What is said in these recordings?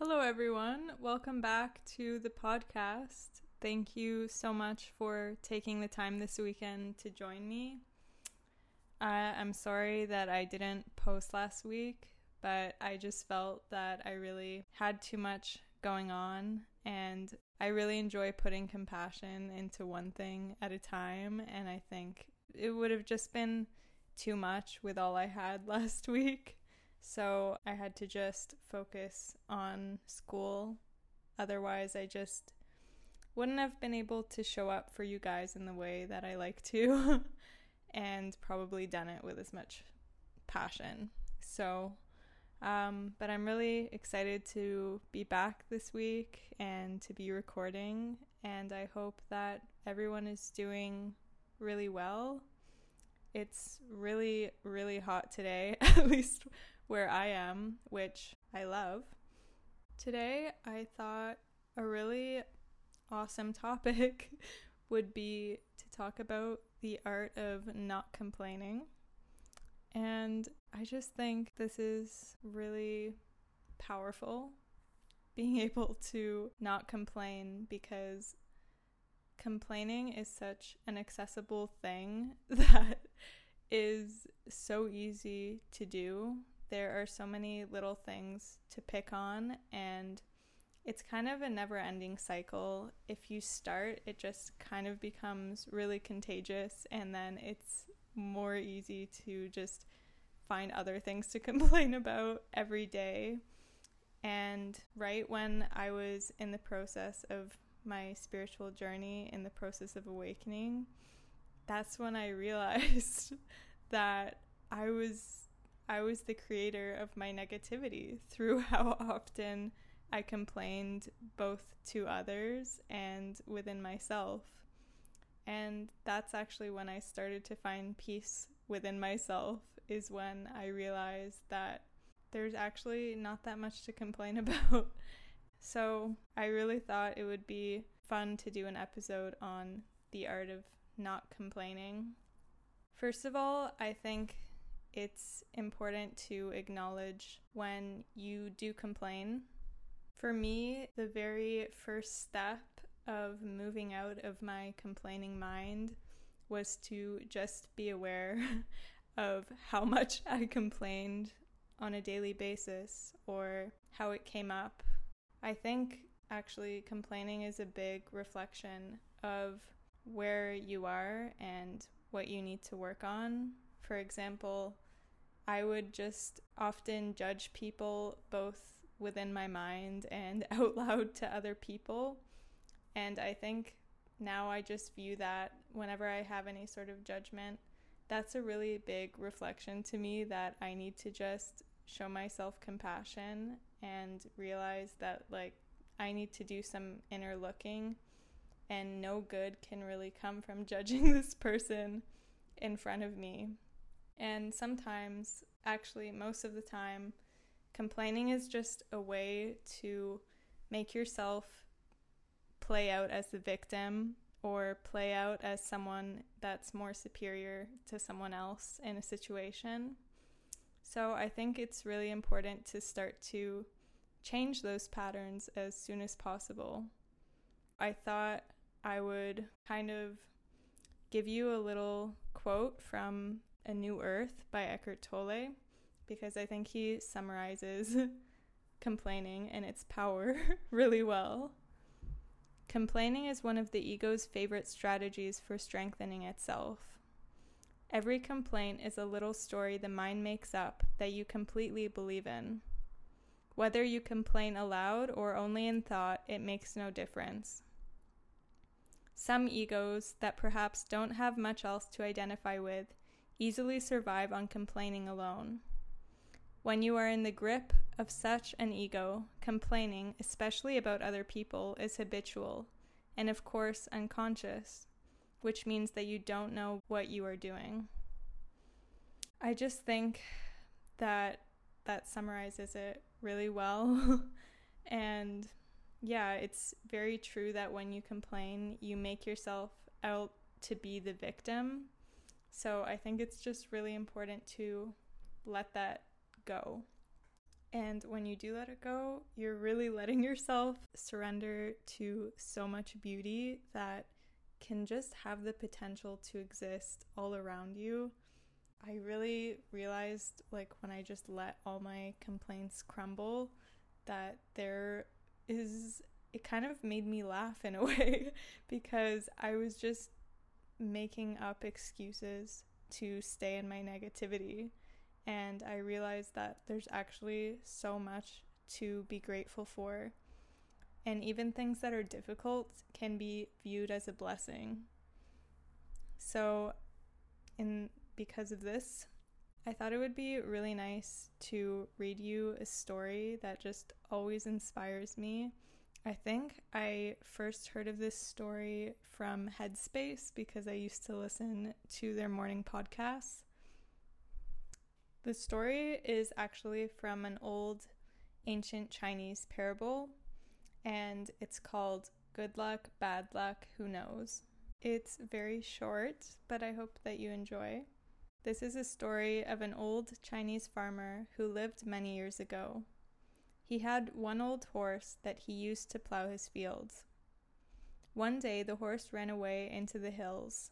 Hello, everyone. Welcome back to the podcast. Thank you so much for taking the time this weekend to join me. I'm sorry that I didn't post last week, but I just felt that I really had too much going on and I really enjoy putting compassion into one thing at a time. And I think it would have just been too much with all I had last week. So I had to just focus on school. Otherwise, I just wouldn't have been able to show up for you guys in the way that I like to and probably done it with as much passion. So, um, but I'm really excited to be back this week and to be recording. And I hope that everyone is doing really well. It's really, really hot today, at least where I am, which I love. Today, I thought a really awesome topic would be to talk about the art of not complaining. And I just think this is really powerful being able to not complain because complaining is such an accessible thing that is so easy to do. There are so many little things to pick on, and it's kind of a never ending cycle. If you start, it just kind of becomes really contagious, and then it's more easy to just find other things to complain about every day. And right when I was in the process of my spiritual journey, in the process of awakening, that's when I realized that I was I was the creator of my negativity through how often I complained both to others and within myself. And that's actually when I started to find peace within myself, is when I realized that there's actually not that much to complain about. so I really thought it would be fun to do an episode on the art of not complaining. First of all, I think it's important to acknowledge when you do complain. For me, the very first step of moving out of my complaining mind was to just be aware of how much I complained on a daily basis or how it came up. I think actually complaining is a big reflection of where you are and what you need to work on. For example, I would just often judge people both within my mind and out loud to other people. And I think now I just view that whenever I have any sort of judgment, that's a really big reflection to me that I need to just show myself compassion and realize that like I need to do some inner looking and no good can really come from judging this person in front of me. And sometimes, actually, most of the time, complaining is just a way to make yourself play out as the victim or play out as someone that's more superior to someone else in a situation. So I think it's really important to start to change those patterns as soon as possible. I thought I would kind of give you a little quote from A New Earth by Eckhart Tolle because I think he summarizes complaining and its power really well. Complaining is one of the ego's favorite strategies for strengthening itself. Every complaint is a little story the mind makes up that you completely believe in. Whether you complain aloud or only in thought, it makes no difference. Some egos that perhaps don't have much else to identify with easily survive on complaining alone. When you are in the grip of such an ego, complaining, especially about other people, is habitual and, of course, unconscious which means that you don't know what you are doing. I just think that that summarizes it really well. and yeah, it's very true that when you complain, you make yourself out to be the victim. So I think it's just really important to let that go. And when you do let it go, you're really letting yourself surrender to so much beauty that can just have the potential to exist all around you. I really realized, like, when I just let all my complaints crumble, that there is, it kind of made me laugh in a way because I was just making up excuses to stay in my negativity. And I realized that there's actually so much to be grateful for. And even things that are difficult can be viewed as a blessing. So, in because of this, I thought it would be really nice to read you a story that just always inspires me. I think I first heard of this story from Headspace because I used to listen to their morning podcasts. The story is actually from an old ancient Chinese parable, and it's called Good Luck, Bad Luck, Who Knows. It's very short, but I hope that you enjoy. This is a story of an old Chinese farmer who lived many years ago. He had one old horse that he used to plow his fields. One day the horse ran away into the hills.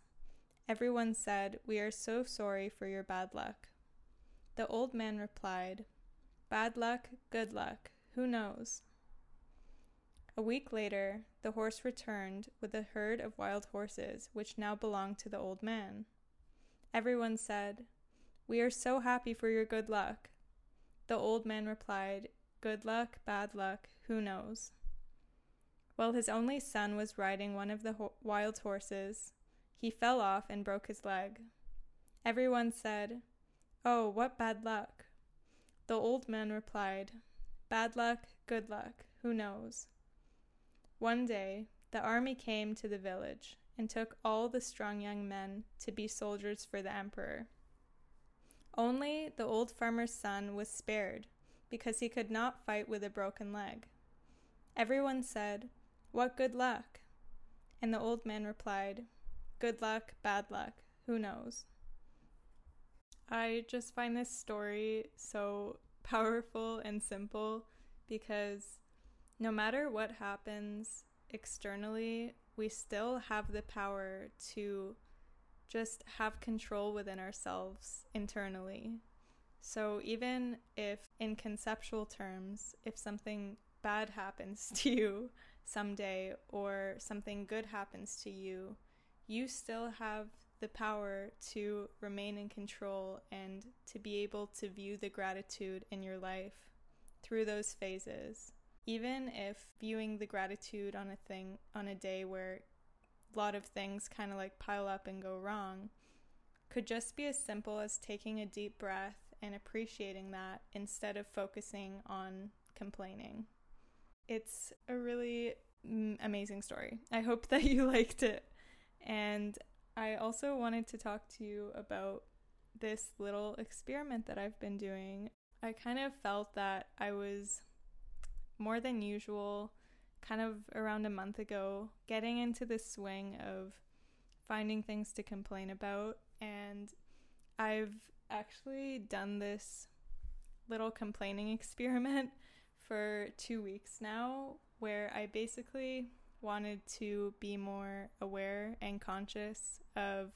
Everyone said, We are so sorry for your bad luck. The old man replied, Bad luck, good luck, who knows? A week later, the horse returned with a herd of wild horses, which now belonged to the old man. Everyone said, We are so happy for your good luck. The old man replied, Good luck, bad luck, who knows? While his only son was riding one of the ho- wild horses, he fell off and broke his leg. Everyone said, Oh, what bad luck! The old man replied, Bad luck, good luck, who knows? One day, the army came to the village and took all the strong young men to be soldiers for the emperor. Only the old farmer's son was spared because he could not fight with a broken leg. Everyone said, What good luck! And the old man replied, Good luck, bad luck, who knows? I just find this story so powerful and simple because no matter what happens externally we still have the power to just have control within ourselves internally. So, even if in conceptual terms, if something bad happens to you someday or something good happens to you, you still have the power to remain in control and to be able to view the gratitude in your life through those phases. Even if viewing the gratitude on a thing on a day where a lot of things kind of like pile up and go wrong could just be as simple as taking a deep breath and appreciating that instead of focusing on complaining. It's a really amazing story. I hope that you liked it. And I also wanted to talk to you about this little experiment that I've been doing. I kind of felt that I was more than usual, kind of around a month ago, getting into the swing of finding things to complain about. And I've actually done this little complaining experiment for two weeks now where I basically wanted to be more aware and conscious of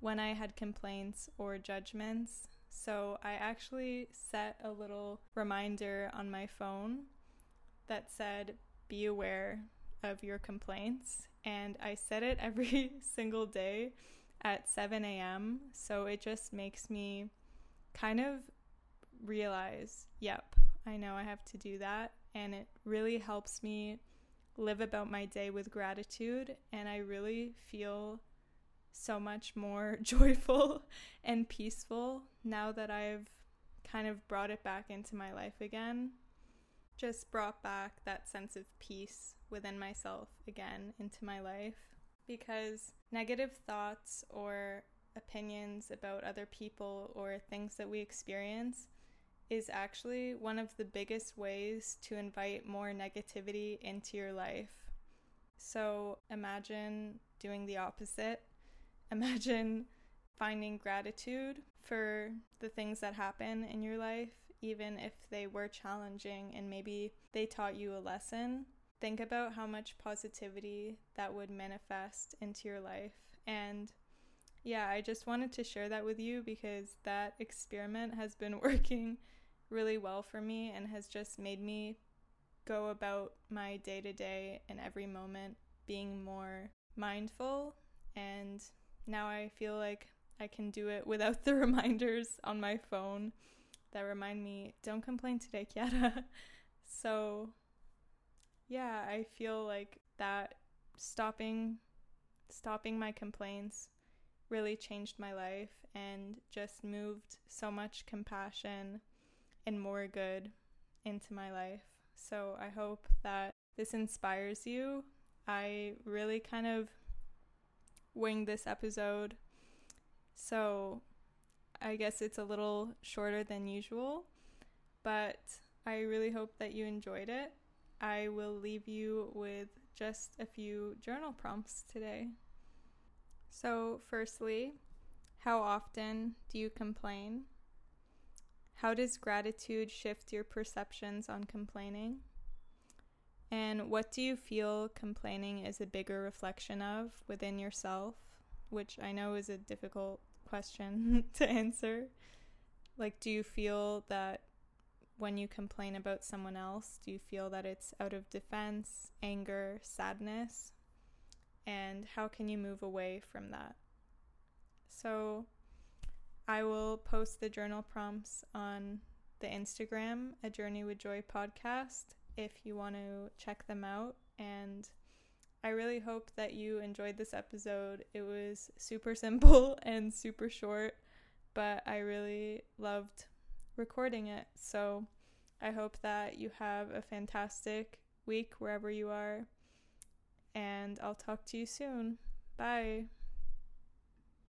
when I had complaints or judgments. So I actually set a little reminder on my phone that said, Be aware of your complaints. And I set it every single day at 7 a.m. So it just makes me kind of realize, yep, I know I have to do that. And it really helps me live about my day with gratitude. And I really feel so much more joyful and peaceful now that I've kind of brought it back into my life again just brought back that sense of peace within myself again into my life because negative thoughts or opinions about other people or things that we experience is actually one of the biggest ways to invite more negativity into your life. So imagine doing the opposite. Imagine finding gratitude for the things that happen in your life even if they were challenging and maybe they taught you a lesson, think about how much positivity that would manifest into your life. And yeah, I just wanted to share that with you because that experiment has been working really well for me and has just made me go about my day to day and every moment being more mindful. And now I feel like I can do it without the reminders on my phone that remind me don't complain today, Kiara. so, yeah, I feel like that stopping stopping my complaints really changed my life and just moved so much compassion and more good into my life. So I hope that this inspires you. I really kind of winged this episode. So I guess it's a little shorter than usual, but I really hope that you enjoyed it. I will leave you with just a few journal prompts today. So, firstly, how often do you complain? How does gratitude shift your perceptions on complaining? And what do you feel complaining is a bigger reflection of within yourself? Which I know is a difficult question to answer. Like, do you feel that when you complain about someone else, do you feel that it's out of defense, anger, sadness? and how can you move away from that? So, I will post the journal prompts on the Instagram, A Journey with Joy podcast, if you want to check them out. And I really hope that you enjoyed this episode. It was super simple and super short, but I really loved recording it. So I hope that you have a fantastic week wherever you are and I'll talk to you soon. Bye.